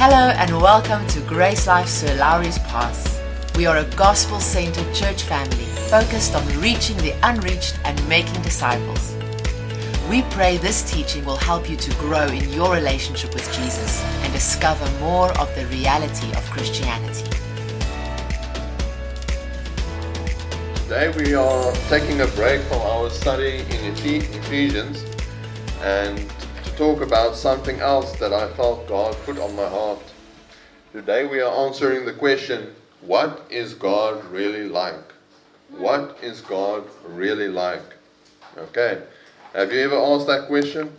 Hello and welcome to Grace Life Sir Lowry's Pass. We are a gospel centered church family focused on reaching the unreached and making disciples. We pray this teaching will help you to grow in your relationship with Jesus and discover more of the reality of Christianity. Today we are taking a break from our study in Ephe- Ephesians and talk about something else that I felt God put on my heart. Today we are answering the question, what is God really like? What is God really like? Okay. Have you ever asked that question?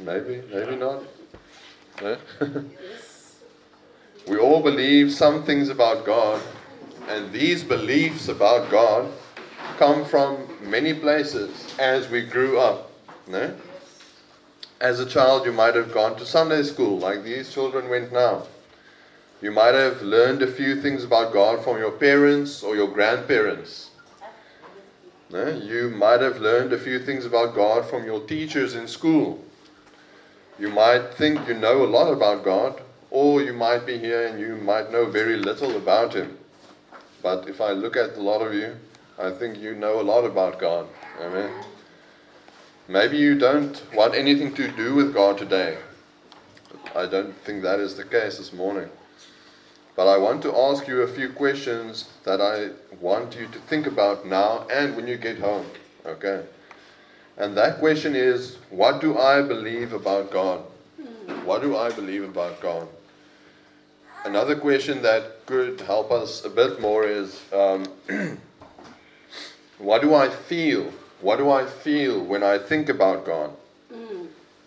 Maybe, maybe not. No? we all believe some things about God, and these beliefs about God come from many places as we grew up. No? As a child, you might have gone to Sunday school, like these children went now. You might have learned a few things about God from your parents or your grandparents. No? You might have learned a few things about God from your teachers in school. You might think you know a lot about God, or you might be here and you might know very little about Him. But if I look at a lot of you, I think you know a lot about God. Amen. Maybe you don't want anything to do with God today. I don't think that is the case this morning. But I want to ask you a few questions that I want you to think about now and when you get home. Okay? And that question is what do I believe about God? What do I believe about God? Another question that could help us a bit more is um, what do I feel? What do I feel when I think about God?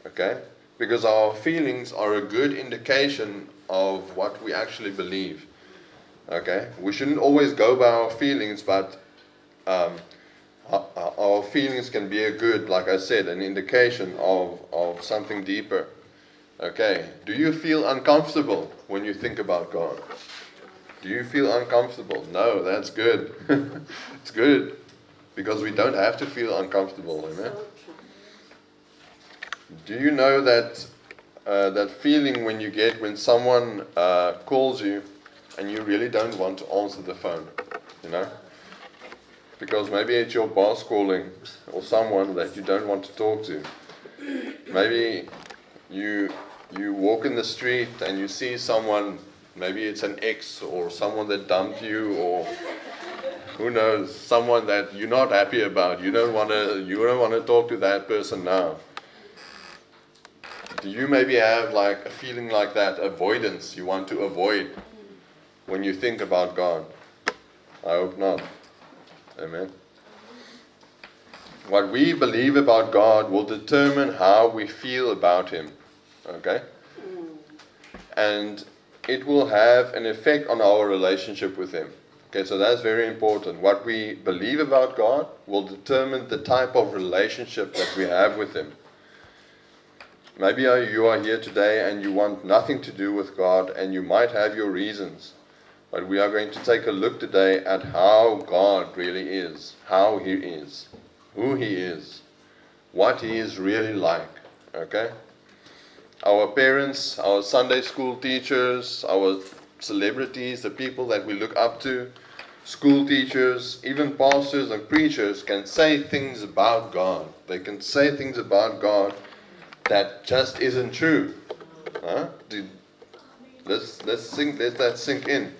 Okay? Because our feelings are a good indication of what we actually believe. Okay? We shouldn't always go by our feelings, but um, our- our feelings can be a good, like I said, an indication of, of something deeper. Okay? Do you feel uncomfortable when you think about God? Do you feel uncomfortable? No, that's good. it's good because we don't have to feel uncomfortable. Amen? Do you know that uh, that feeling when you get when someone uh, calls you and you really don't want to answer the phone, you know? Because maybe it's your boss calling or someone that you don't want to talk to. Maybe you you walk in the street and you see someone, maybe it's an ex or someone that dumped you or who knows, someone that you're not happy about. You don't want to you don't want to talk to that person now. Do you maybe have like a feeling like that, avoidance you want to avoid when you think about God? I hope not. Amen. What we believe about God will determine how we feel about Him. Okay? And it will have an effect on our relationship with Him. Okay, so that's very important. What we believe about God will determine the type of relationship that we have with Him. Maybe you are here today and you want nothing to do with God, and you might have your reasons. But we are going to take a look today at how God really is, how He is, who He is, what He is really like. Okay? Our parents, our Sunday school teachers, our celebrities, the people that we look up to, school teachers, even pastors and preachers can say things about God. They can say things about God that just isn't true. Huh? Did- Let's let's sink let that sink in.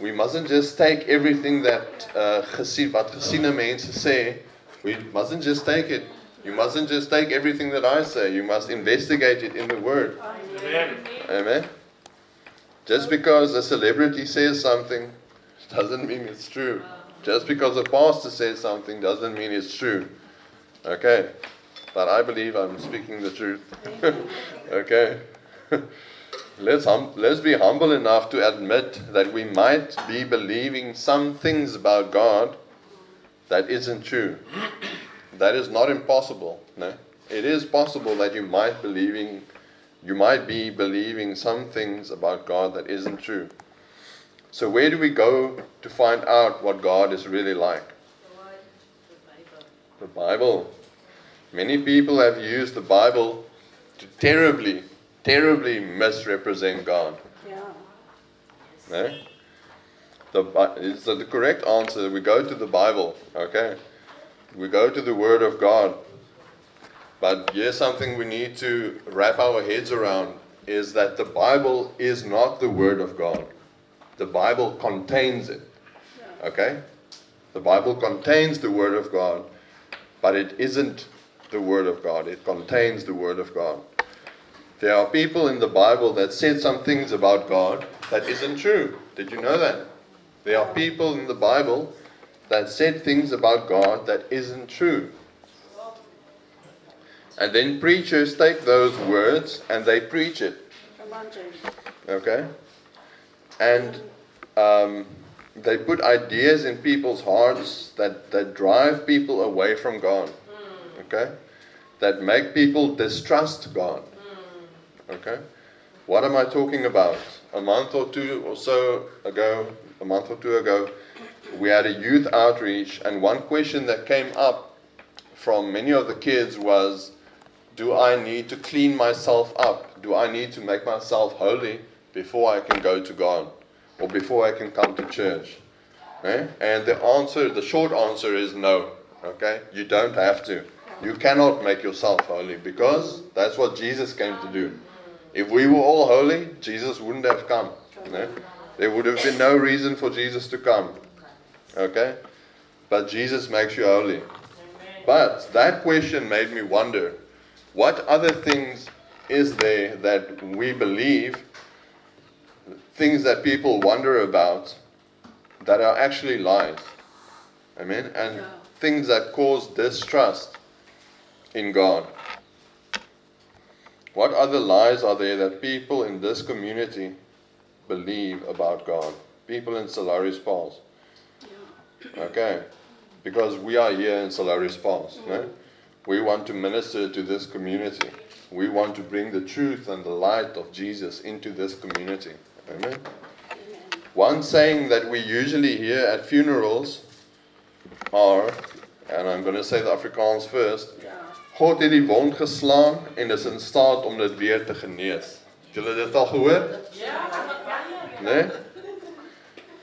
We mustn't just take everything that uh, gesien wat gesiene mense sê. We mustn't just take it. You mustn't just take everything that I say. You must investigate it in the Word. Amen. Amen. Just because a celebrity says something doesn't mean it's true. Just because a pastor says something doesn't mean it's true. Okay. But I believe I'm speaking the truth. okay. let's, hum- let's be humble enough to admit that we might be believing some things about God that isn't true. That is not impossible. No? It is possible that you might be believing you might be believing some things about God that isn't true. So where do we go to find out what God is really like? The Bible. Many people have used the Bible to terribly terribly misrepresent God. Ja. No? The, so the correct answer, we go to the Bible, okay? We go to the Word of God. But here's something we need to wrap our heads around is that the Bible is not the Word of God. The Bible contains it, okay? The Bible contains the Word of God, but it isn't the Word of God. It contains the Word of God. There are people in the Bible that said some things about God that isn't true. Did you know that? There are people in the Bible that said things about God that isn't true. And then preachers take those words and they preach it. Okay? And um, they put ideas in people's hearts that, that drive people away from God. Okay? That make people distrust God. Okay? What am I talking about? A month or two or so ago, a month or two ago, we had a youth outreach, and one question that came up from many of the kids was Do I need to clean myself up? Do I need to make myself holy before I can go to God or before I can come to church? Eh? And the answer, the short answer is no. Okay? You don't have to. You cannot make yourself holy because that's what Jesus came to do. If we were all holy, Jesus wouldn't have come. No? There would have been no reason for Jesus to come. Okay? But Jesus makes you holy. But that question made me wonder what other things is there that we believe, things that people wonder about, that are actually lies? Amen? And Yeah. things that cause distrust in God. What other lies are there that people in this community believe about God? People in Sir Lowry's Pass. Okay. Because we are here in Sir Lowry's Pass. No? We want to minister to this community. We want to bring the truth and the light of Jesus into this community. Amen. One saying that we usually hear at funerals are, and I'm going to say the Afrikaans first, Ja. God het die wond geslaan en is in staat om dit weer te genees. Julle dit al gehoor? Nee?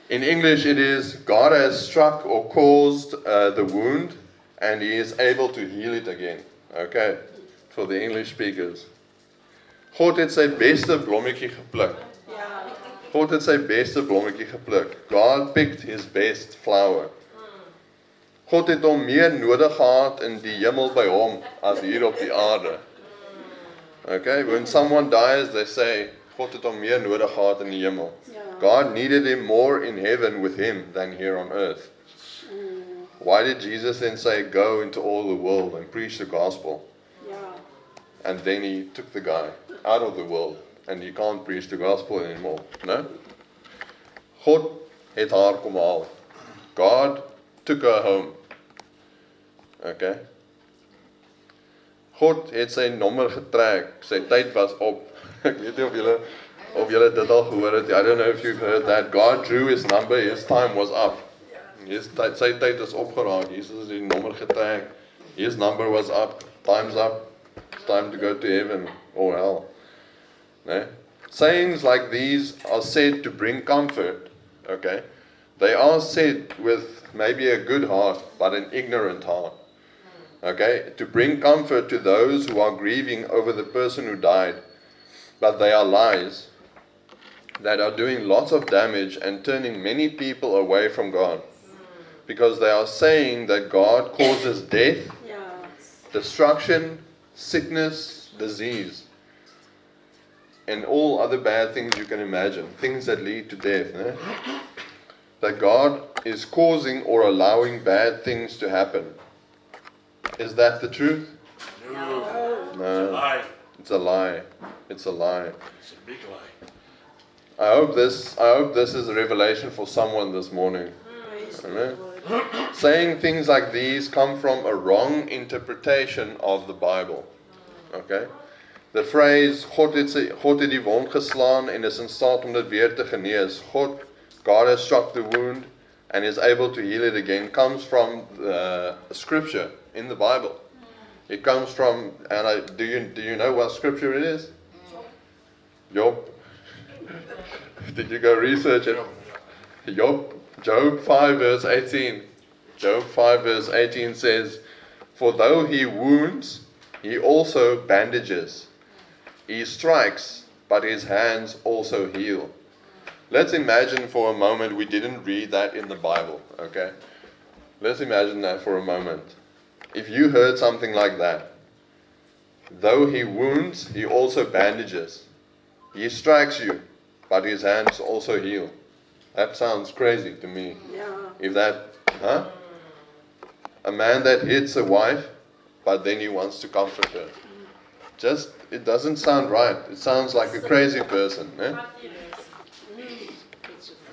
In English it is God has struck or caused uh, the wound and he is able to heal it again. Okay. For the English speakers. God het sy beste blommetjie gepluk. Ja. God het sy beste blommetjie gepluk. God picked his best flower. God het hom meer nodig gehad in die hemel by hom as hier op die aarde. Okay, when someone dies, they say God het hom meer nodig gehad in die hemel. Ja. God needed him more in heaven with him than here on earth. Why did Jesus then say, Go into all the world and preach the gospel? Ja. And then he took the guy out of the world and he can't preach the gospel anymore. No? God het haar kom haal. God took her home. Okay? God het sy nommer getrek. Sy tyd was op. Ek weet nie of julle of julle dit al gehoor het. I don't know if you've heard that. God drew his number. His time was up. His sy tyd is opgeraak. Jesus het die nommer getrek. His number was up. Time's up. It's time to go to heaven or hell. No? Sayings like these are said to bring comfort. Okay? They are said with maybe a good heart, but an ignorant heart. Okay? To bring comfort to those who are grieving over the person who died. But they are lies that are doing lots of damage and turning many people away from God. Because they are saying that God causes death Ja. destruction, sickness, disease, and all other bad things you can imagine, things that lead to death. eh? That God is causing or allowing bad things to happen. Is that the truth? No. No. Lie. It's a lie. It's a lie. It's a big lie. I hope this I hope this is a revelation for someone this morning. Praise the Amen. Saying things like these come from a wrong interpretation of the Bible. Okay? The phrase God het sy God het die wond geslaan en is in staat om dit weer te genees. God God has struck the wound and is able to heal it again comes from the scripture in the Bible. It comes from and I do you do you know what scripture it is? Job. Did you go research it? Job, Job 5 verse 18. Job 5 verse 18 says, For though he wounds, he also bandages. He strikes, but his hands also heal. Let's imagine for a moment we didn't read that in the Bible, okay? Let's imagine that for a moment. If you heard something like that, though he wounds, he also bandages. He strikes you, but his hands also heal. That sounds crazy to me. Yeah. If that, huh? A man that hits a wife, but then he wants to comfort her. Just, it doesn't sound right. It sounds like a crazy person. Eh?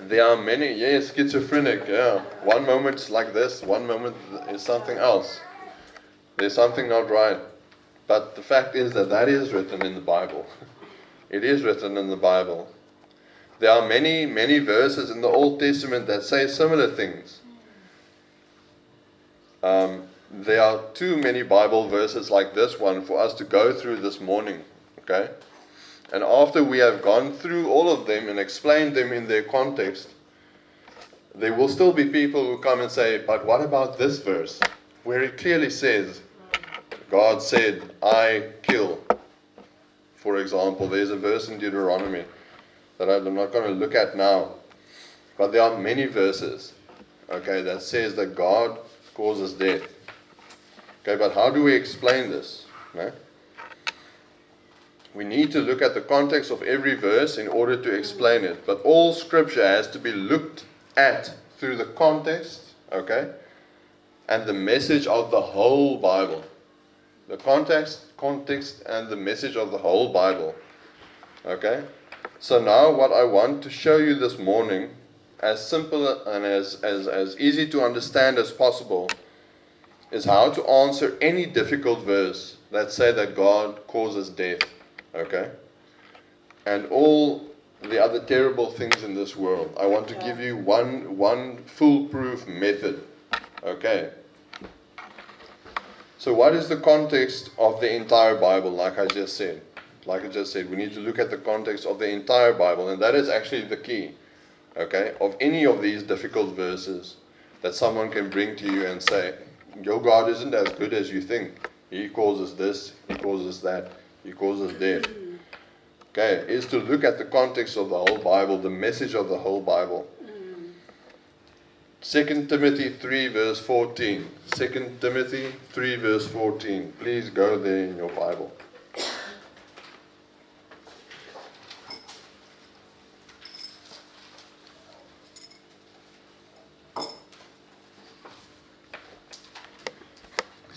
There are many, yes, schizophrenic, yeah. One moment like this, one moment is something else. There's something not right. But the fact is that that is written in the Bible. It is written in the Bible. There are many, many verses in the Old Testament that say similar things. Um, there are too many Bible verses like this one for us to go through this morning. Okay? And after we have gone through all of them and explained them in their context, there will still be people who come and say, But what about this verse? Where it clearly says, God said, I kill. For example, there's a verse in Deuteronomy that I'm not going to look at now. But there are many verses, okay, that says that God causes death. Okay, but how do we explain this? No? We need to look at the context of every verse in order to explain it. But all scripture has to be looked at through the context, okay, and the message of the whole Bible. The context, context, and the message of the whole Bible. Okay? So now what I want to show you this morning, as simple and as, as, as easy to understand as possible, is how to answer any difficult verse that say that God causes death. Okay? And all the other terrible things in this world. I want to give you one one foolproof method. Okay. So what is the context of the entire Bible like I just said? Like I just said, we need to look at the context of the entire Bible and that is actually the key. Okay? Of any of these difficult verses that someone can bring to you and say, your God isn't as good as you think. He causes this, he causes that, he causes death. Okay, is to look at the context of the whole Bible, the message of the whole Bible. 2 Timothy 3 verse 14. 2 Timothy 3 verse 14. Please go there in your Bible.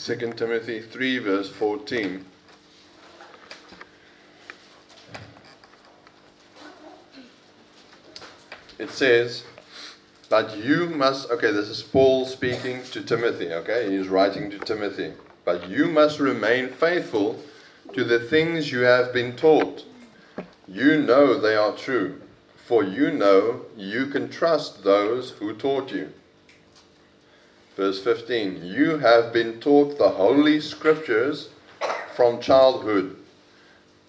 Second Timothy 3 verse 14. It says, but you must, okay, this is Paul speaking to Timothy, okay? He's writing to Timothy. But you must remain faithful to the things you have been taught. You know they are true, for you know you can trust those who taught you. Verse 15 You have been taught the Holy Scriptures from childhood.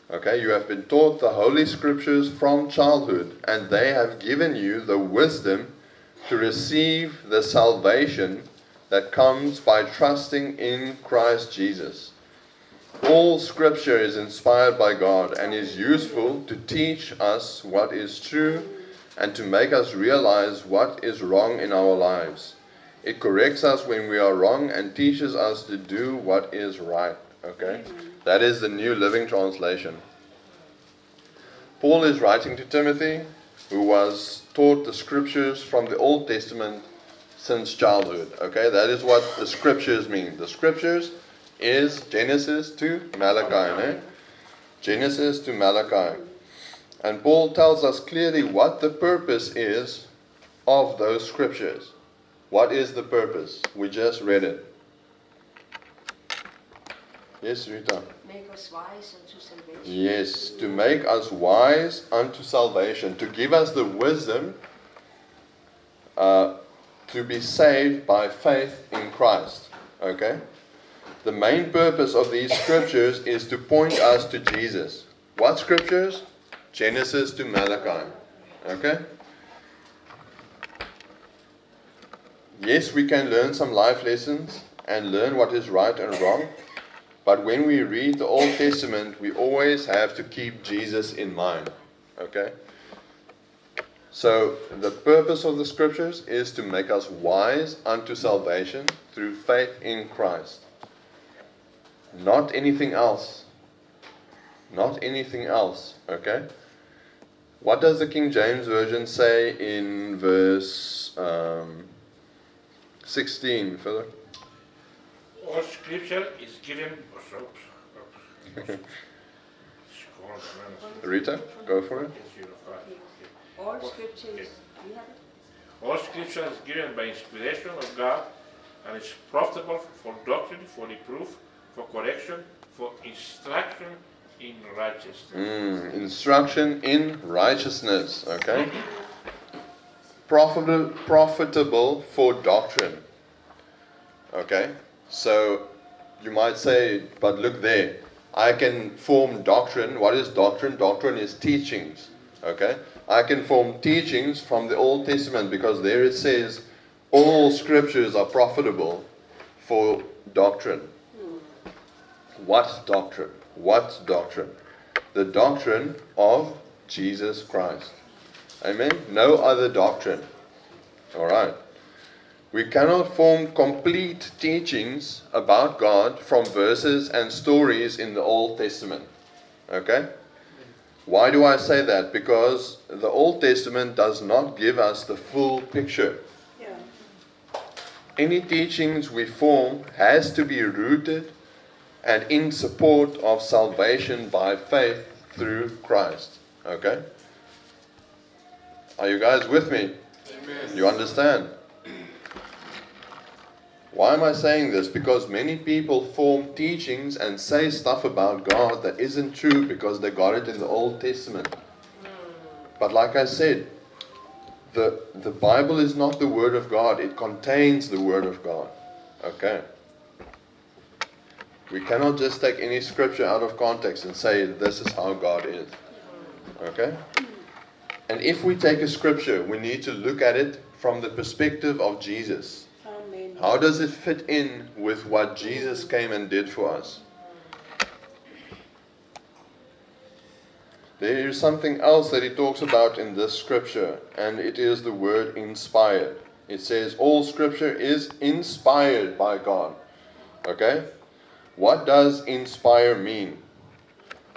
Okay, you have been taught the Holy Scriptures from childhood, and they have given you the wisdom to receive the salvation that comes by trusting in Christ Jesus. All scripture is inspired by God and is useful to teach us what is true and to make us realize what is wrong in our lives. It corrects us when we are wrong and teaches us to do what is right. Okay? That is the New Living Translation. Paul is writing to Timothy, who was taught the scriptures from the Old Testament since childhood. Okay, that is what the scriptures mean. The scriptures is Genesis to Malachi. Eh? Genesis to Malachi. And Paul tells us clearly what the purpose is of those scriptures. What is the purpose? We just read it. Yes, Rita. Make us wise unto salvation. Yes, to make us wise unto salvation, to give us the wisdom uh, to be saved by faith in Christ. Okay? The main purpose of these scriptures is to point us to Jesus. What scriptures? Genesis to Malachi. Okay? Yes, we can learn some life lessons and learn what is right and wrong. But when we read the Old Testament, we always have to keep Jesus in mind. Okay? So, the purpose of the scriptures is to make us wise unto salvation through faith in Christ. Not anything else. Not anything else. Okay? What does the King James Version say in verse um, 16, Philip? All scripture is given. Oops, oops. Scroll. Rita, go for it. Yes, zero five. All scriptures, you? All scripture is given by inspiration of God and is profitable for doctrine, for reproof, for correction, for instruction in righteousness. Mm, instruction in righteousness. Okay? Profitable, profitable for doctrine. Okay? So you might say, but look there. I can form doctrine. What is doctrine? Doctrine is teachings. Okay? I can form teachings from the Old Testament because there it says all scriptures are profitable for doctrine. What doctrine? What doctrine? The doctrine of Jesus Christ. Amen? No other doctrine. All right. We cannot form complete teachings about God from verses and stories in the Old Testament. Okay? Why do I say that? Because the Old Testament does not give us the full picture. Yeah. Any teachings we form has to be rooted and in support of salvation by faith through Christ. Okay? Are you guys with me? Amen. You understand? Why am I saying this? Because many people form teachings and say stuff about God that isn't true because they got it in the Old Testament. But like I said, the, the Bible is not the Word of God, it contains the Word of God. Okay? We cannot just take any scripture out of context and say this is how God is. Okay? And if we take a scripture, we need to look at it from the perspective of Jesus. Amen. How does it fit in with what Jesus came and did for us? There is something else that he talks about in this scripture, and it is the word inspired. It says, All scripture is inspired by God. Okay? What does inspire mean?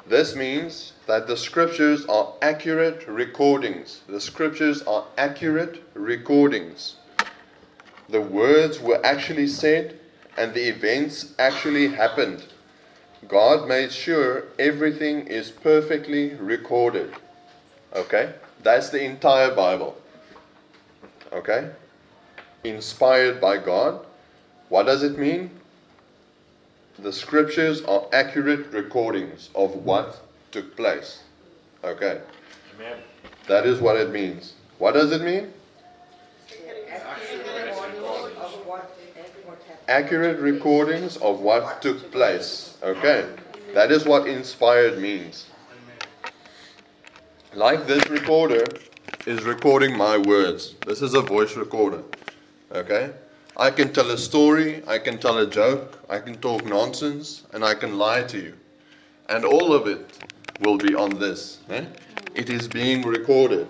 This means that the scriptures are accurate recordings. The scriptures are accurate recordings. The words were actually said and the events actually happened. God made sure everything is perfectly recorded. Okay? That's the entire Bible. Okay? Inspired by God. What does it mean? The scriptures are accurate recordings of what took place. Okay? Amen. That is what it means. What does it mean? accurate recordings of what took place. Okay, that is what inspired means. Like this recorder is recording my words. This is a voice recorder. Okay, I can tell a story, I can tell a joke, I can talk nonsense, and I can lie to you. And all of it will be on this. eh? It is being recorded.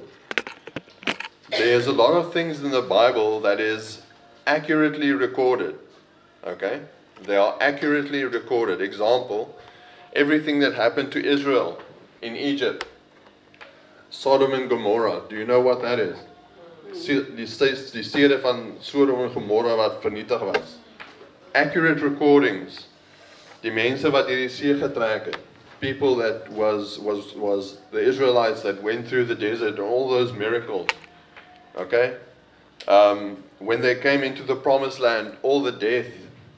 There's a lot of things in the Bible that is accurately recorded. Okay? They are accurately recorded. Example, everything that happened to Israel in Egypt. Sodom and Gomorrah. Do you know what that is? Die stede van Sodom en Gomorrah wat vernietig was. Accurate recordings. Die mense wat hierdie see getrek het. People that was was was the Israelites that went through the desert and all those miracles. Okay? Um, when they came into the promised land, all the death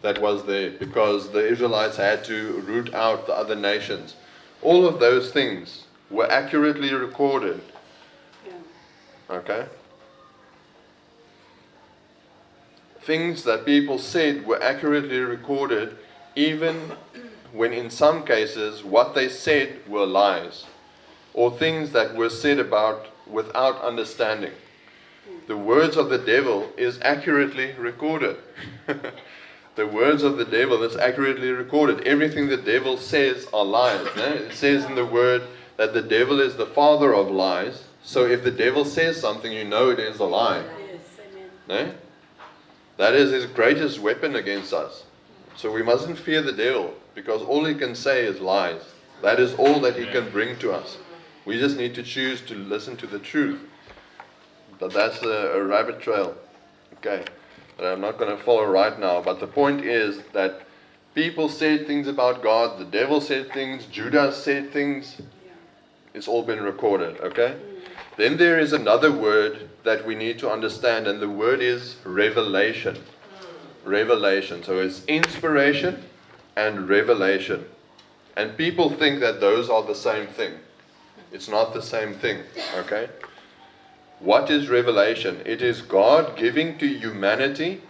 that was there because the Israelites had to root out the other nations. All of those things were accurately recorded. Okay? Things that people said were accurately recorded, even when in some cases what they said were lies. or things that were said about without understanding. The words of the devil is accurately recorded. the words of the devil is accurately recorded. Everything the devil says are lies. No? It says in the word that the devil is the father of lies. So if the devil says something, you know it is a lie. No? Eh? That is his greatest weapon against us. So we mustn't fear the devil because all he can say is lies. That is all that he can bring to us. We just need to choose to listen to the truth. But that's a, a rabbit trail. Okay. That I'm not going to follow right now. But the point is that people said things about God, the devil said things, Judas said things. It's all been recorded. Okay? Then there is another word that we need to understand, and the word is revelation. Revelation. So it's inspiration and revelation. And people think that those are the same thing. It's not the same thing. Okay? What is revelation? It is God giving to humanity,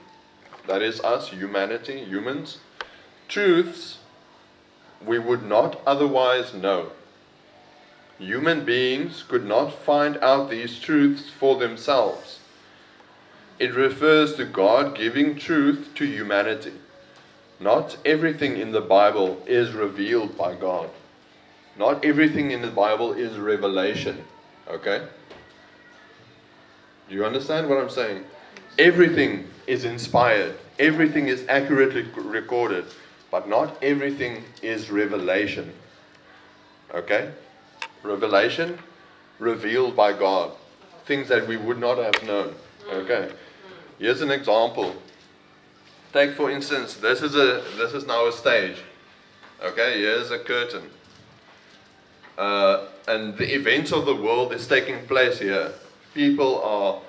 that is us, humanity, humans, truths we would not otherwise know. Human beings could not find out these truths for themselves. It refers to God giving truth to humanity. Not everything in the Bible is revealed by God. Not everything in the Bible is revelation. Okay? Do you understand what I'm saying? Everything is inspired, everything is accurately recorded, but not everything is revelation. Okay? Revelation revealed by God, things that we would not have known. Okay? Here's an example. Take for instance, this is a this is now a stage. Okay, here's a curtain. Uh, and the events of the world is taking place here. People are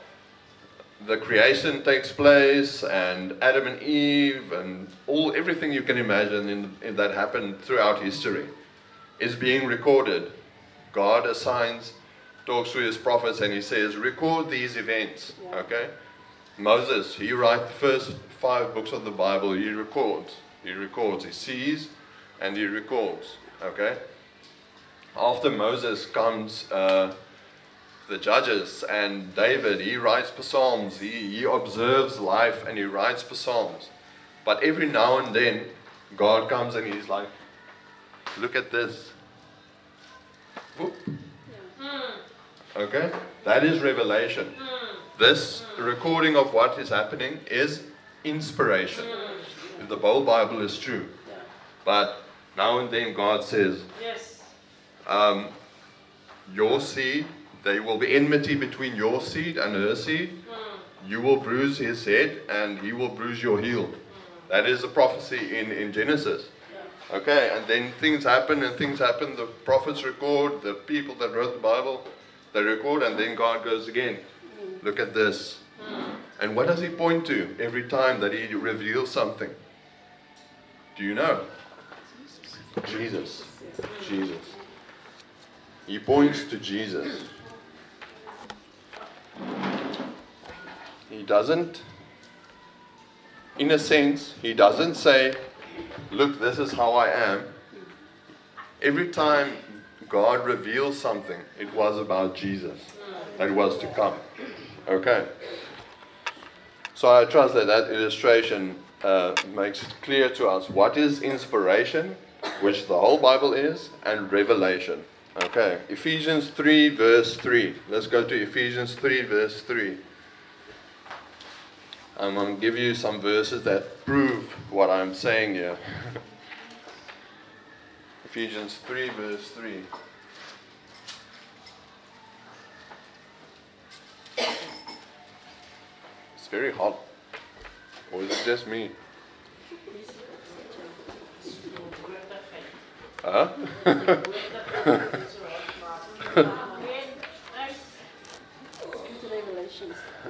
the creation takes place and Adam and Eve and all everything you can imagine in, in that happened throughout history is being recorded. God assigns talks to his prophets and he says, record these events. Yeah. Okay? Moses, he writes the first five books of the Bible, he records. He records. He sees and he records. Okay? After Moses comes uh, the judges and David, he writes psalms. He, he observes life and he writes psalms. But every now and then, God comes and he's like, look at this. Okay? That is revelation. This recording of what is happening is inspiration. If the whole Bible is true. But now and then God says, Yes. um, your seed, there will be enmity between your seed and her seed. Hmm. You will bruise his head and he will bruise your heel. Hmm. That is a prophecy in, in Genesis. Okay, and then things happen and things happen. The prophets record, the people that wrote the Bible, they record, and then God goes again. Hmm. Look at this. And what does he point to every time that he reveals something? Do you know? Jesus. Jesus. He points to Jesus. He doesn't, in a sense, he doesn't say, Look, this is how I am. Every time God reveals something, it was about Jesus that was to come. Okay. So I trust that that illustration uh, makes it clear to us what is inspiration, which the whole Bible is, and revelation. Okay. Ephesians 3, verse 3. Let's go to Ephesians 3, verse 3. I'm going to give you some verses that prove what I'm saying here. Ephesians 3, verse 3. It's very hot. Or is it just me? Huh?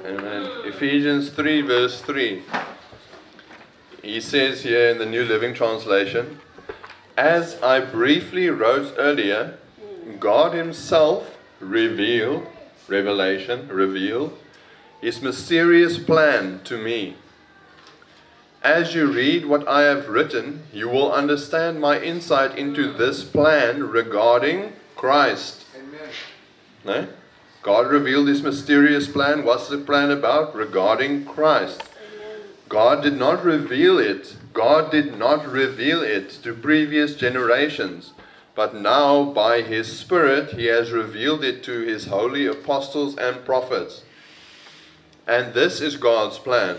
Amen. Ephesians 3, verse 3. He says here in the New Living Translation, As I briefly wrote earlier, God Himself revealed, revelation, revealed, His mysterious plan to me. As you read what I have written, you will understand my insight into this plan regarding Christ. No? God revealed his mysterious plan. What's the plan about? Regarding Christ. God did not reveal it. God did not reveal it to previous generations. But now, by his Spirit, he has revealed it to his holy apostles and prophets. And this is God's plan.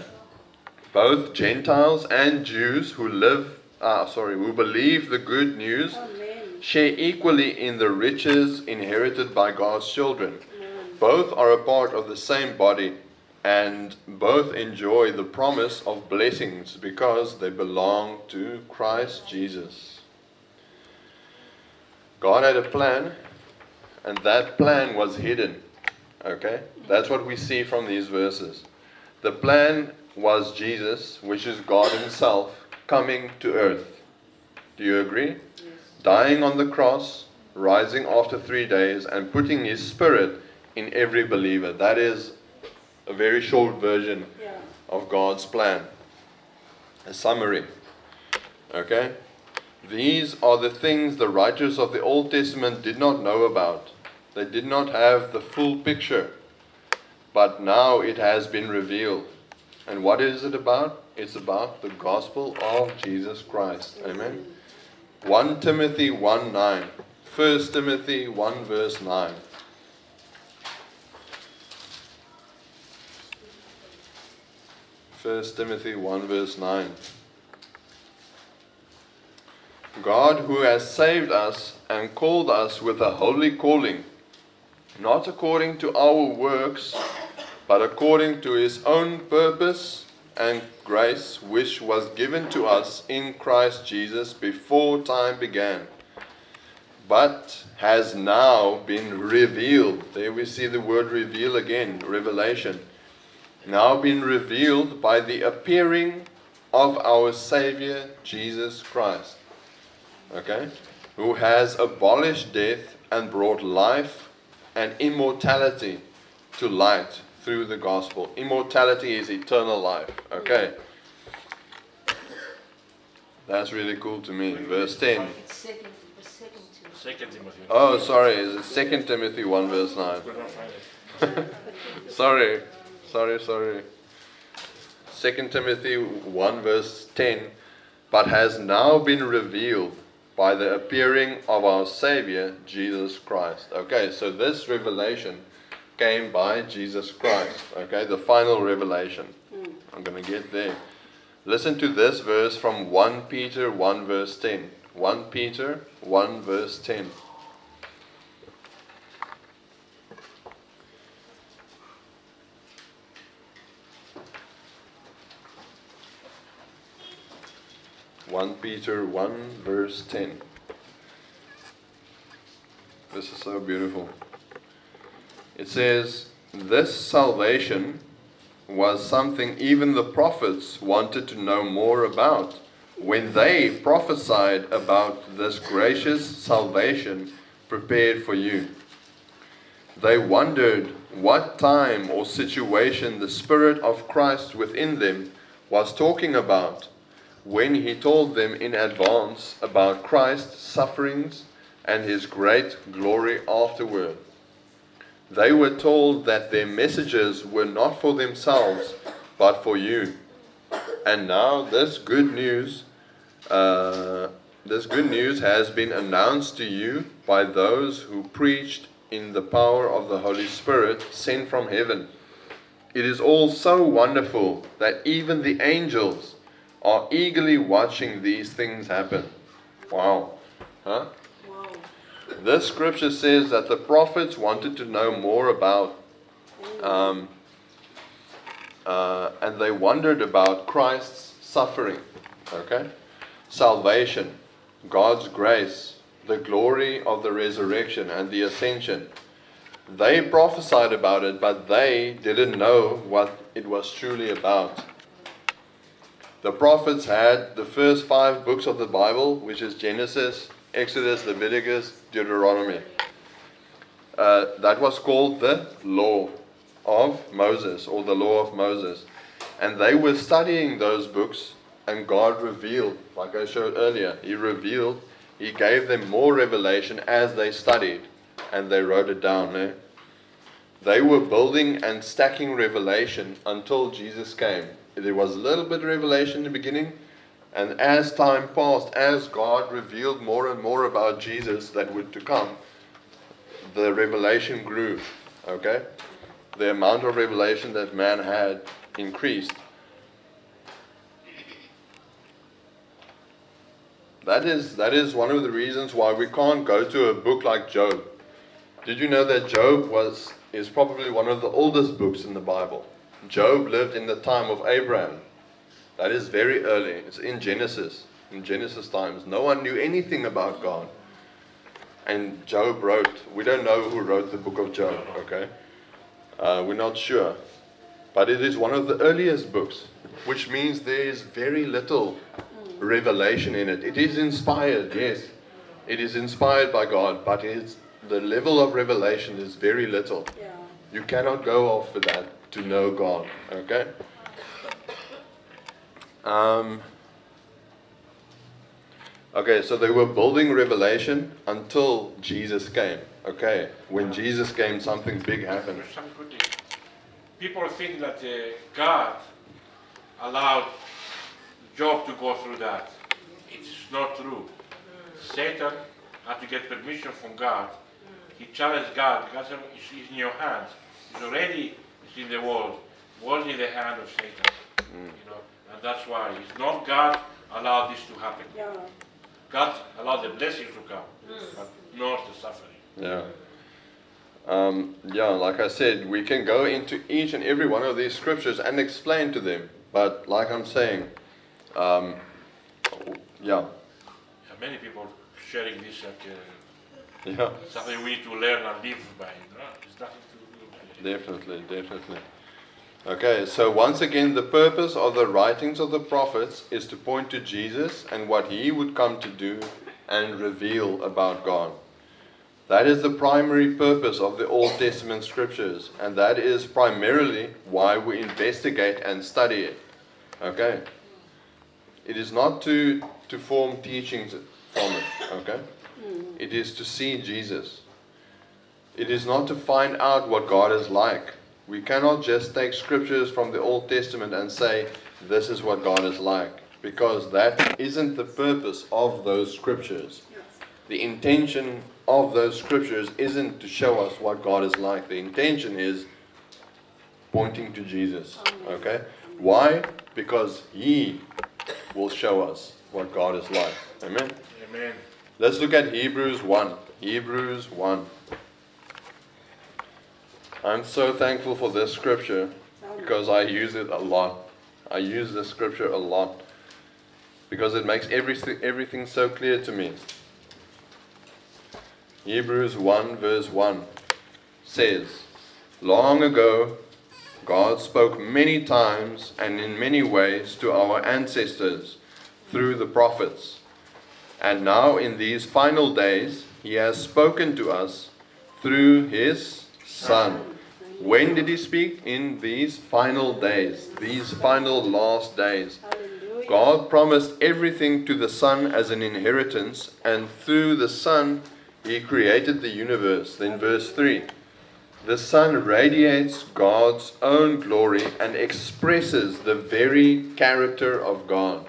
Both Gentiles and Jews who live, uh, sorry, who believe the good news Amen. share equally in the riches inherited by God's children. Both are a part of the same body and both enjoy the promise of blessings because they belong to Christ Jesus. God had a plan, and that plan was hidden. Okay? That's what we see from these verses. The plan was Jesus, which is God Himself, coming to earth. Do you agree? Yes. Dying on the cross, rising after three days, and putting His Spirit in every believer. That is a very short version Yeah. of God's plan. A summary. Okay? These are the things the writers of the Old Testament did not know about. They did not have the full picture. But now it has been revealed. And what is it about? It's about the gospel of Jesus Christ. Amen. 1 Timothy 1 9. 1 Timothy 1 verse 9. First Timothy 1 verse 9. God who has saved us and called us with a holy calling, not according to our works, but according to his own purpose and grace, which was given to us in Christ Jesus before time began, but has now been revealed. There we see the word reveal again, revelation. Now been revealed by the appearing of our Savior Jesus Christ. Okay? Who has abolished death and brought life and immortality to light through the gospel. Immortality is eternal life. Okay? That's really cool to me. Verse 10. It's second, the second two. Second Timothy. Oh, sorry. It's 2 Timothy 1, verse 9. Could not find it. Sorry. Sorry, sorry. 2 Timothy 1, verse 10. But has now been revealed by the appearing of our Savior, Jesus Christ. Okay, so this revelation came by Jesus Christ. Okay, the final revelation. Hmm. I'm going to get there. Listen to this verse from 1 Peter 1, verse 10. 1 Peter 1, verse 10. One Peter one verse ten. This is so beautiful. It says, This salvation was something even the prophets wanted to know more about when they prophesied about this gracious salvation prepared for you. They wondered what time or situation the Spirit of Christ within them was talking about when he told them in advance about Christ's sufferings and his great glory afterward. They were told that their messages were not for themselves, but for you. And now this good news, uh, this good news has been announced to you by those who preached in the power of the Holy Spirit sent from heaven. It is all so wonderful that even the angels are eagerly watching these things happen. Wow. Huh? This scripture says that the prophets wanted to know more about, um, uh, and they wondered about Christ's suffering. Okay? Salvation, God's grace, the glory of the resurrection and the ascension. They prophesied about it, but they didn't know what it was truly about. The prophets had the first five books of the Bible, which is Genesis, Exodus, Leviticus, Deuteronomy. Uh, that was called the law of Moses or the law of Moses. And they were studying those books, and God revealed, like I showed earlier, He revealed, He gave them more revelation as they studied, and they wrote it down. Eh? they were building and stacking revelation until Jesus came. There was a little bit of revelation in the beginning, and as time passed, as God revealed more and more about Jesus that would to come, the revelation grew. Okay? The amount of revelation that man had increased. That is, that is one of the reasons why we can't go to a book like Job. Did you know that Job was, is probably one of the oldest books in the Bible? Job lived in the time of Abraham. That is very early. It's in Genesis. In Genesis times. No one knew anything about God. And Job wrote, we don't know who wrote the book of Job, okay? Uh, we're not sure. But it is one of the earliest books, which means there is very little revelation in it. It is inspired, yes. It is inspired by God, but it's, the level of revelation is very little. Yeah. You cannot go off for that to know God. Okay? Um, okay, so they were building revelation until Jesus came. Okay, when Jesus came, something big happened. There's some good thing. People think that uh, God allowed Job to go through that. It's not true. Satan had to get permission from God. He challenged God. God said, it's in your hands. It's already it's in the world. Was in the hand of Satan. You know, and that's why it's not God allowed this to happen. Yeah. God allowed the blessings to come, but not the suffering. Yeah. Um, yeah, like I said, we can go into each and every one of these scriptures and explain to them. But like I'm saying, um, yeah, Yeah, many people sharing this like uh, yeah, something we need to learn and live by. No, it's nothing to do by it. definitely, definitely. Okay, so once again, the purpose of the writings of the prophets is to point to Jesus and what he would come to do and reveal about God. That is the primary purpose of the Old Testament scriptures, and that is primarily why we investigate and study it. Okay? It is not to, to form teachings from it, okay? Hmm. It is to see Jesus. It is not to find out what God is like. We cannot just take scriptures from the Old Testament and say, this is what God is like, because that isn't the purpose of those scriptures. The intention of those scriptures isn't to show us what God is like. The intention is pointing to Jesus. Okay? Why? Because He will show us what God is like. Amen? Amen. Let's look at Hebrews 1. Hebrews 1. I'm so thankful for this scripture because I use it a lot. I use this scripture a lot because it makes everything, everything so clear to me. Hebrews 1, verse 1 says, Long ago, God spoke many times and in many ways to our ancestors through the prophets. And now, in these final days, He has spoken to us through His Son. When did He speak? In these final days, these final last days. God promised everything to the Son as an inheritance, and through the Son, He created the universe. Then, verse 3 The Son radiates God's own glory and expresses the very character of God.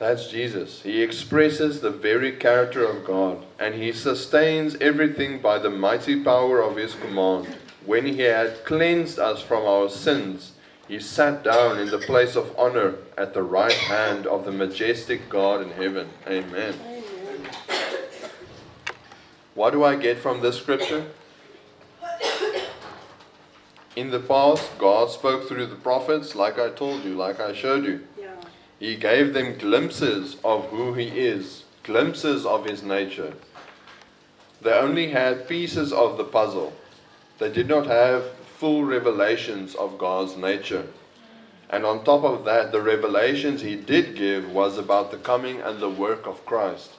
That's Jesus. He expresses the very character of God, and He sustains everything by the mighty power of His command. When He had cleansed us from our sins, He sat down in the place of honor at the right hand of the majestic God in heaven. Amen. Amen. What do I get from this scripture? In the past, God spoke through the prophets, like I told you, like I showed you. He gave them glimpses of who He is, glimpses of His nature. They only had pieces of the puzzle. They did not have full revelations of God's nature. And on top of that, the revelations He did give was about the coming and the work of Christ.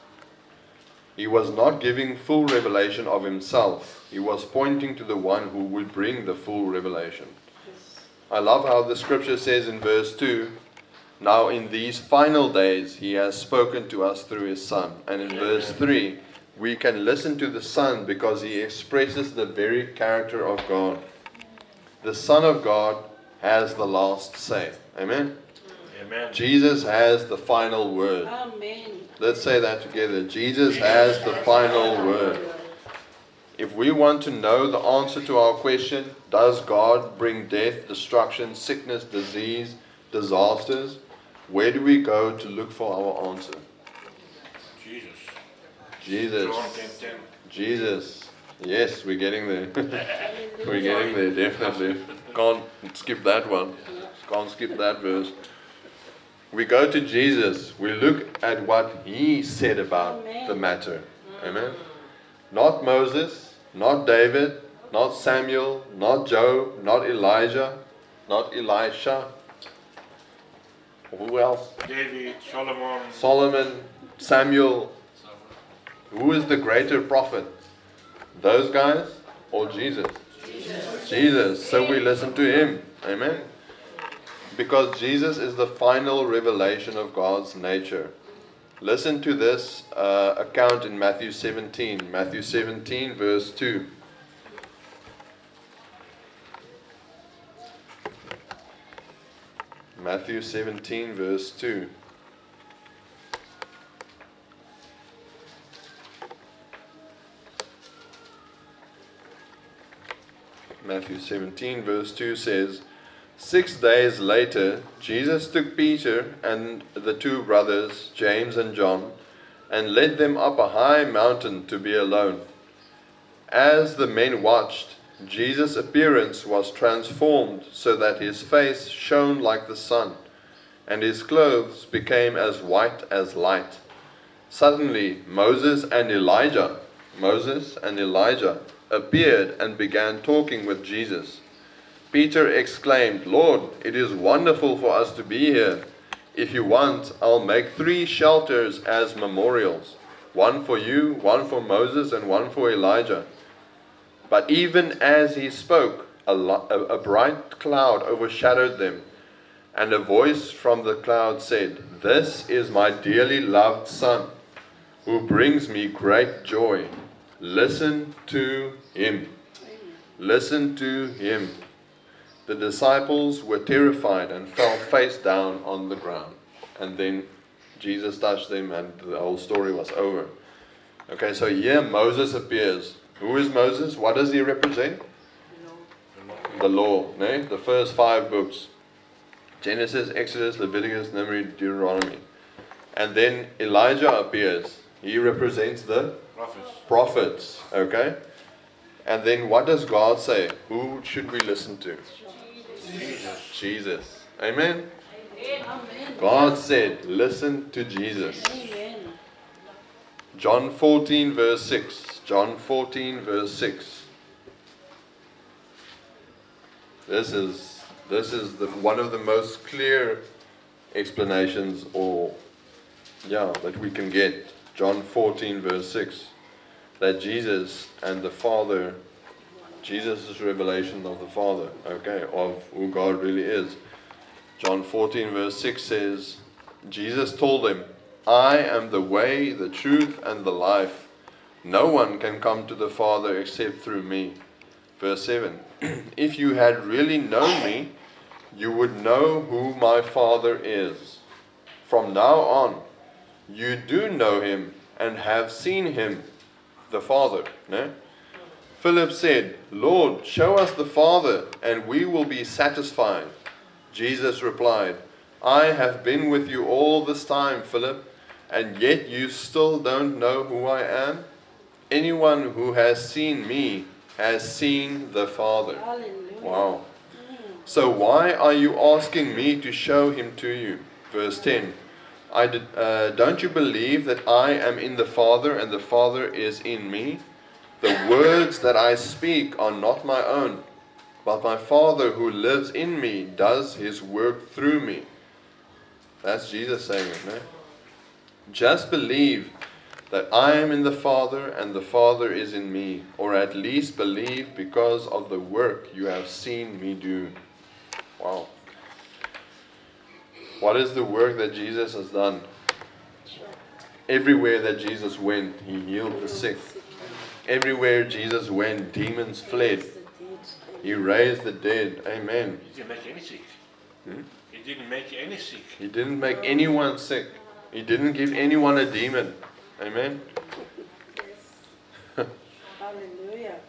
He was not giving full revelation of Himself. He was pointing to the one who would bring the full revelation. I love how the scripture says in verse 2 Now in these final days he has spoken to us through his Son. And in verse 3 we can listen to the Son because he expresses the very character of God. The Son of God has the last say. Amen? Amen. Jesus has the final word. Amen. Let's say that together. Jesus has the final word. If we want to know the answer to our question, does God bring death, destruction, sickness, disease, disasters? Where do we go to look for our answer? Jesus. Jesus. John 10 10. Jesus. Yes, we're getting there. we're getting there, definitely. Can't skip that one. Can't skip that verse. We go to Jesus. We look at what he said about Amen. the matter. Amen. Not Moses, not David, not Samuel, not Job, not Elijah, not Elisha. Who else? David, Solomon, Solomon, Samuel. Who is the greater prophet? Those guys or Jesus? Jesus. So we listen to him. Amen. Because Jesus is the final revelation of God's nature. Listen to this uh, account in Matthew 17. Matthew 17, verse 2. Matthew 17, verse 2. Matthew 17, verse 2 says, Six days later, Jesus took Peter and the two brothers, James and John, and led them up a high mountain to be alone. As the men watched, Jesus' appearance was transformed so that his face shone like the sun, and his clothes became as white as light. Suddenly, Moses and Elijah, Moses and Elijah appeared and began talking with Jesus. Peter exclaimed, Lord, it is wonderful for us to be here. If you want, I'll make three shelters as memorials one for you, one for Moses, and one for Elijah. But even as he spoke, a, a bright cloud overshadowed them, and a voice from the cloud said, This is my dearly loved Son, who brings me great joy. Listen to him. Listen to him. The disciples were terrified and fell face down on the ground. And then Jesus touched them, and the whole story was over. Okay, so here Moses appears. Who is Moses? What does he represent? The law, no? Eh? The first five books Genesis, Exodus, Leviticus, Numeri, Deuteronomy. And then Elijah appears. He represents the prophets. prophets, okay? And then what does God say? Who should we listen to? Jesus. Jesus. Amen? Amen. God said, listen to Jesus. Amen. John 14, verse 6. John 14, verse 6. This is this is the, one of the most clear explanations or yeah that we can get. John 14, verse 6. That Jesus and the Father Jesus' revelation of the Father, okay, of who God really is. John 14, verse 6 says, Jesus told them, I am the way, the truth, and the life. No one can come to the Father except through me. Verse 7 If you had really known me, you would know who my Father is. From now on, you do know him and have seen him, the Father. No? Philip said, Lord, show us the Father, and we will be satisfied. Jesus replied, I have been with you all this time, Philip, and yet you still don't know who I am? Anyone who has seen me has seen the Father. Hallelujah. Wow. So why are you asking me to show him to you? Verse 10. I did, uh, don't you believe that I am in the Father and the Father is in me? The words that I speak are not my own, but my Father who lives in me does his work through me. That's Jesus saying it, no? Just believe that I am in the Father and the Father is in me, or at least believe because of the work you have seen me do. Wow. What is the work that Jesus has done? Everywhere that Jesus went, he healed the sick. Everywhere Jesus went, demons fled. He raised the dead. Amen. He didn't make any sick. Hmm? He didn't make any sick. He didn't make anyone sick. He didn't give anyone a demon. Amen. Hallelujah.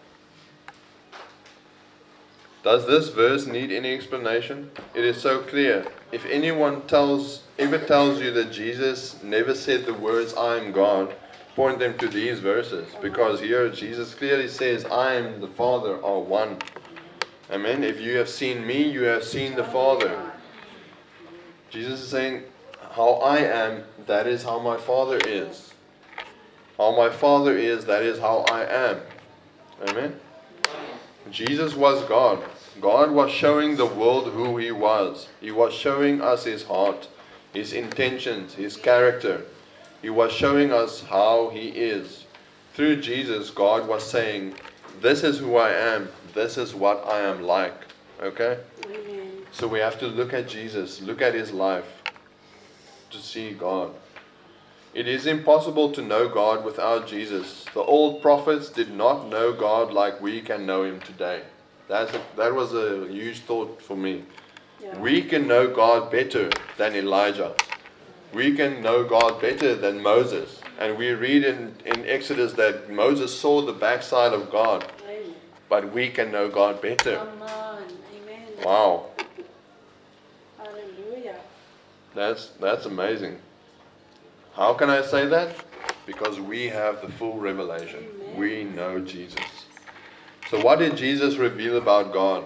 Does this verse need any explanation? It is so clear. If anyone tells ever tells you that Jesus never said the words I am God, point them to these verses because here Jesus clearly says I am the Father are one. Amen. If you have seen me, you have seen the Father. Jesus is saying how I am, that is how my Father is. How my Father is, that is how I am. Amen. Jesus was God. God was showing the world who He was. He was showing us His heart, His intentions, His character. He was showing us how He is. Through Jesus, God was saying, This is who I am. This is what I am like. Okay? Amen. So we have to look at Jesus, look at His life to see God. It is impossible to know God without Jesus. The old prophets did not know God like we can know Him today. That's a, that was a huge thought for me. Yeah. We can know God better than Elijah. We can know God better than Moses. And we read in, in Exodus that Moses saw the backside of God, Amen. but we can know God better. Come on. Amen. Wow, Hallelujah. that's, that's amazing. How can I say that? Because we have the full revelation. We know Jesus. So, what did Jesus reveal about God?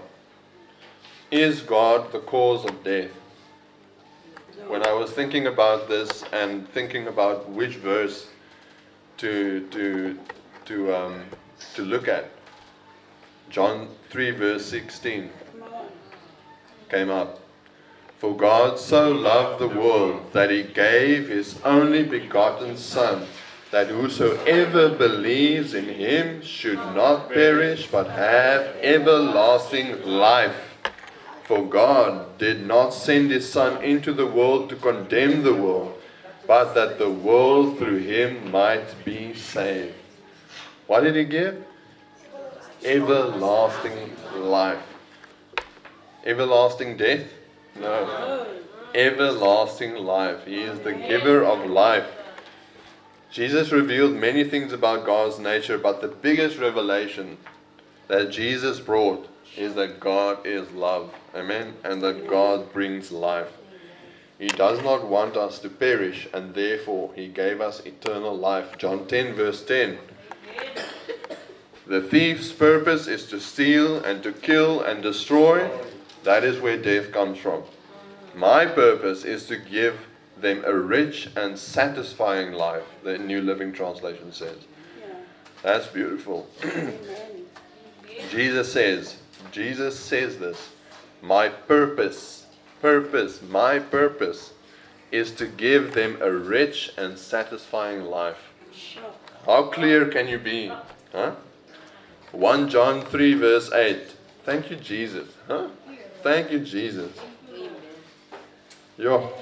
Is God the cause of death? When I was thinking about this and thinking about which verse to to to um, to look at, John three verse sixteen came up. For God so loved the world that he gave his only begotten Son, that whosoever believes in him should not perish but have everlasting life. For God did not send his Son into the world to condemn the world, but that the world through him might be saved. What did he give? Everlasting life. Everlasting death? No. Everlasting life. He is the giver of life. Jesus revealed many things about God's nature, but the biggest revelation that Jesus brought is that God is love. Amen. And that God brings life. He does not want us to perish, and therefore He gave us eternal life. John 10, verse 10. The thief's purpose is to steal and to kill and destroy. That is where death comes from. My purpose is to give them a rich and satisfying life, the New Living Translation says. yeah. That's beautiful. Jesus says, Jesus says this. My purpose, purpose, my purpose is to give them a rich and satisfying life. How clear can you be? Huh? 1 John 3, verse 8. Thank you, Jesus. Huh? Thank you, Jesus. Yo.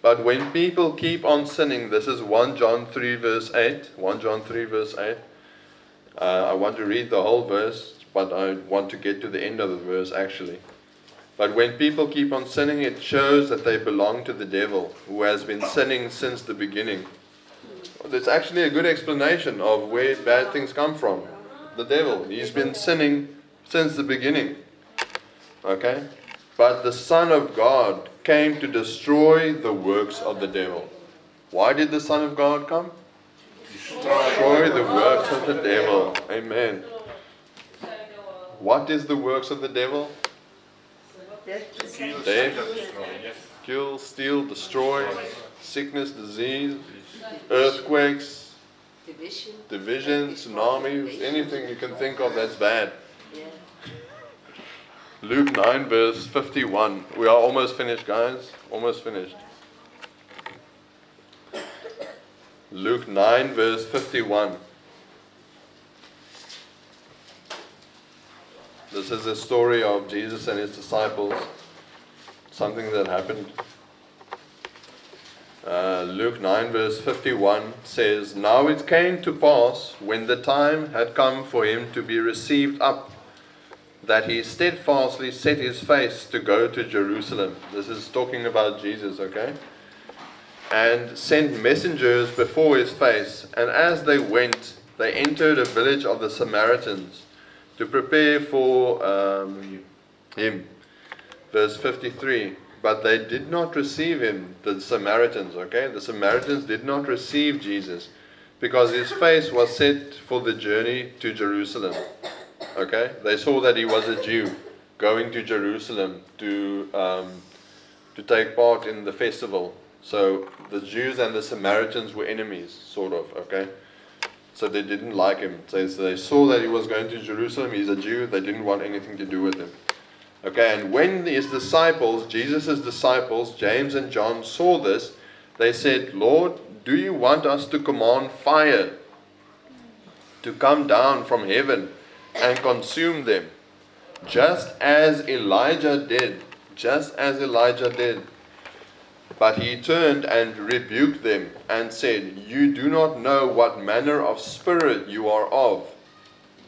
But when people keep on sinning, this is 1 John 3, verse 8. 1 John 3, verse 8. Uh, I want to read the whole verse, but I want to get to the end of the verse actually. But when people keep on sinning, it shows that they belong to the devil, who has been sinning since the beginning. That's actually a good explanation of where bad things come from. The devil. He's been sinning since the beginning. Okay? But the Son of God came to destroy the works of the devil. Why did the Son of God come? Destroy the works of the devil. Amen. What is the works of the devil? Death. steal, destroy. Yes. Kill, steal, destroy, sickness, disease, earthquakes, Division. division, tsunamis, anything you can think of that's bad. Luke 9, verse 51. We are almost finished, guys. Almost finished. Luke 9, verse 51. This is the story of Jesus and his disciples. Something that happened. Uh, Luke 9, verse 51 says, Now it came to pass, when the time had come for him to be received up, that he steadfastly set his face to go to Jerusalem. This is talking about Jesus, okay? And sent messengers before his face, and as they went, they entered a village of the Samaritans to prepare for um, him. Verse 53 But they did not receive him, the Samaritans, okay? The Samaritans did not receive Jesus because his face was set for the journey to Jerusalem. Okay? They saw that he was a Jew going to Jerusalem to, um, to take part in the festival. So the Jews and the Samaritans were enemies, sort of, okay? So they didn't like him. So they saw that he was going to Jerusalem, he's a Jew, they didn't want anything to do with him. Okay, and when his disciples, Jesus' disciples, James and John, saw this, they said, Lord, do you want us to command fire to come down from heaven and consume them? Just as Elijah did. Just as Elijah did. But he turned and rebuked them and said, You do not know what manner of spirit you are of.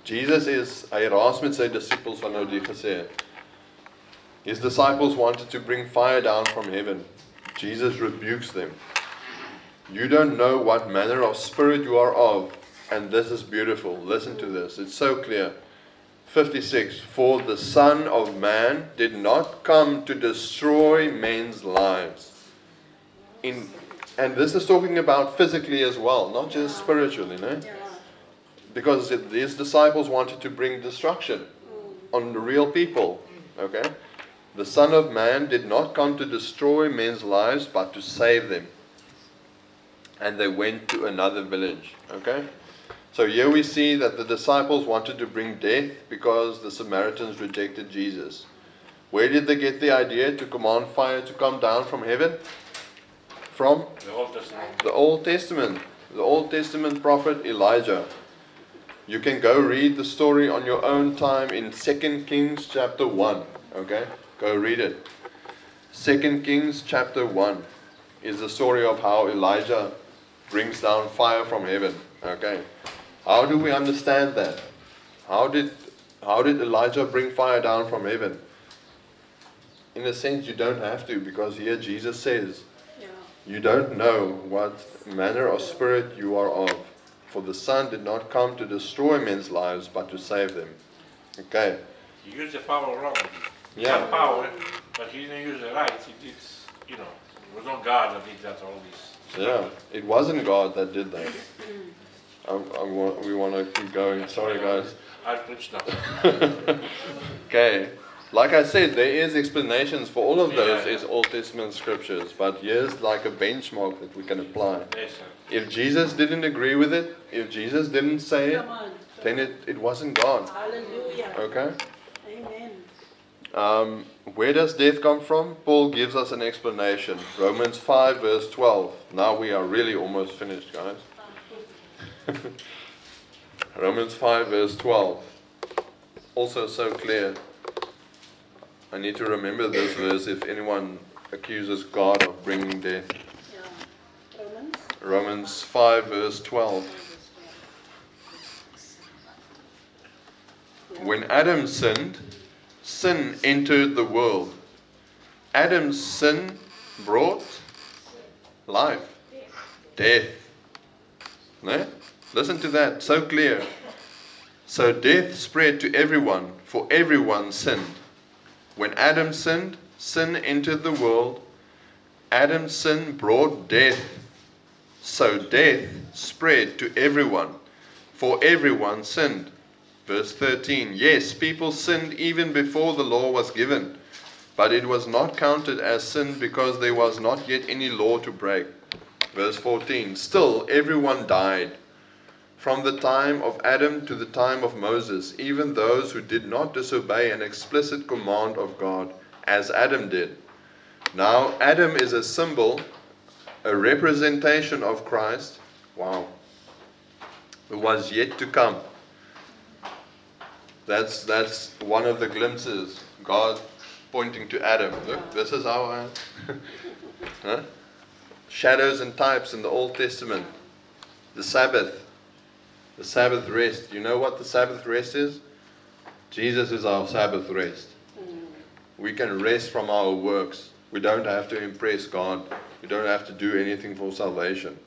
Jesus is, met sy disippels van nou die gesê. His disciples wanted to bring fire down from heaven. Jesus rebukes them. You don't know what manner of spirit you are of. And this is beautiful. Listen to this. It's so clear. 56 For the Son of Man did not come to destroy men's lives. In, and this is talking about physically as well, not just spiritually, no? Because these disciples wanted to bring destruction on the real people. Okay? The Son of Man did not come to destroy men's lives, but to save them. And they went to another village. Okay? So here we see that the disciples wanted to bring death because the Samaritans rejected Jesus. Where did they get the idea to command fire to come down from heaven? From The Old Testament. the Old Testament. The Old Testament prophet Elijah. You can go read the story on your own time in 2 Kings chapter 1. Okay? Go read it. 2 Kings chapter 1 is the story of how Elijah brings down fire from heaven. Okay? How do we understand that? How did how did Elijah bring fire down from heaven? In a sense you don't have to because here Jesus says Yeah. you don't know what manner of spirit you are of, for the Son did not come to destroy men's lives, but to save them. Okay. He used the power wrongly. He Yeah. had power, but he didn't use it right. It, it's, you know, it was not God that did that, all this. Yeah. It wasn't God that did that. Mm. I, I want, we want to keep going. Sorry, guys. I preach now. Okay. Like I said, there is explanations for all of those Yeah. is Old Testament scriptures, but here's like a benchmark that we can apply. Yes, sir. If Jesus didn't agree with it, if Jesus didn't say it, then it, it wasn't God. Hallelujah. Okay? Amen. Um, where does death come from? Paul gives us an explanation. Romans 5, verse 12. Now we are really almost finished, guys. Romans 5, verse 12. Also so clear. I need to remember this verse if anyone accuses God of bringing death. Yeah. Romans. Romans 5, verse 12. When Adam sinned, sin entered the world. Adam's sin brought life, death. No? Listen to that, so clear. So death spread to everyone, for everyone sinned. When Adam sinned, sin entered the world. Adam's sin brought death. So death spread to everyone, for everyone sinned. Verse 13 Yes, people sinned even before the law was given, but it was not counted as sin because there was not yet any law to break. Verse 14 Still, everyone died. From the time of Adam to the time of Moses, even those who did not disobey an explicit command of God, as Adam did. Now, Adam is a symbol, a representation of Christ. Wow. Who was yet to come. That's that's one of the glimpses. God pointing to Adam. Look, this is our huh? shadows and types in the Old Testament. The Sabbath, the Sabbath rest. You know what the Sabbath rest is? Jesus is our Sabbath rest. We can rest from our works. We don't have to impress God. We don't have to do anything for salvation.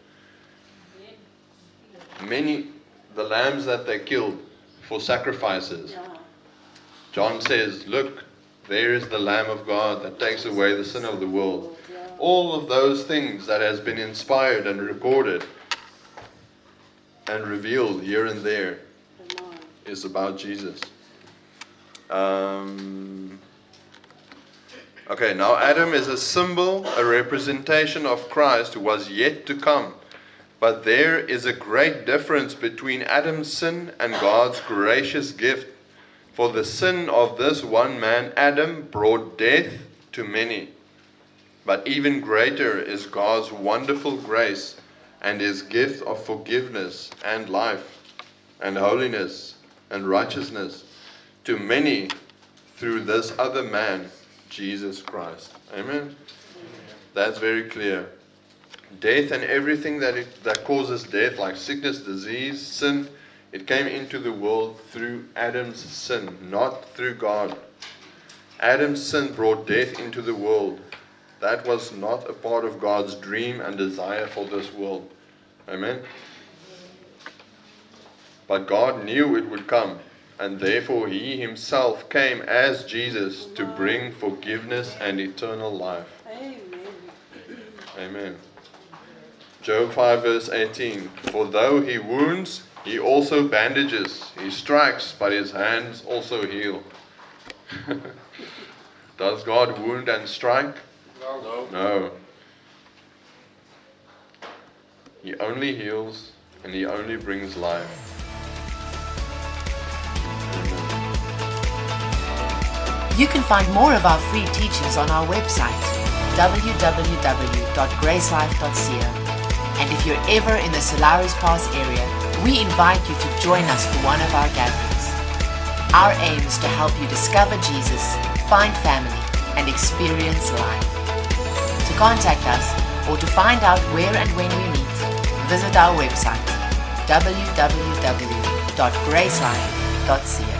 Many, the lambs that they killed for sacrifices, John says, Look, there is the Lamb of God that takes away the sin of the world. All of those things that has been inspired and recorded and revealed here and there is about Jesus. Um, okay, now Adam is a symbol, a representation of Christ who was yet to come. But there is a great difference between Adam's sin and God's gracious gift. For the sin of this one man, Adam, brought death to many. But even greater is God's wonderful grace and his gift of forgiveness and life and holiness and righteousness to many through this other man, Jesus Christ. Amen. That's very clear. Death and everything that it, that causes death, like sickness, disease, sin, it came into the world through Adam's sin, not through God. Adam's sin brought death into the world. That was not a part of God's dream and desire for this world. Amen. But God knew it would come, and therefore He Himself came as Jesus to bring forgiveness and eternal life. Amen. Amen. Job 5, verse 18 For though He wounds, He also bandages. He strikes, but His hands also heal. Does God wound and strike? No. No. He only heals and He only brings life. You can find more of our free teachings on our website, www.gracelife.co. And if you're ever in the Sir Lowry's Pass area, we invite you to join us for one of our gatherings. Our aim is to help you discover Jesus, find family, and experience life. Contact us or to find out where and when we meet, visit our website www.gracelife.co.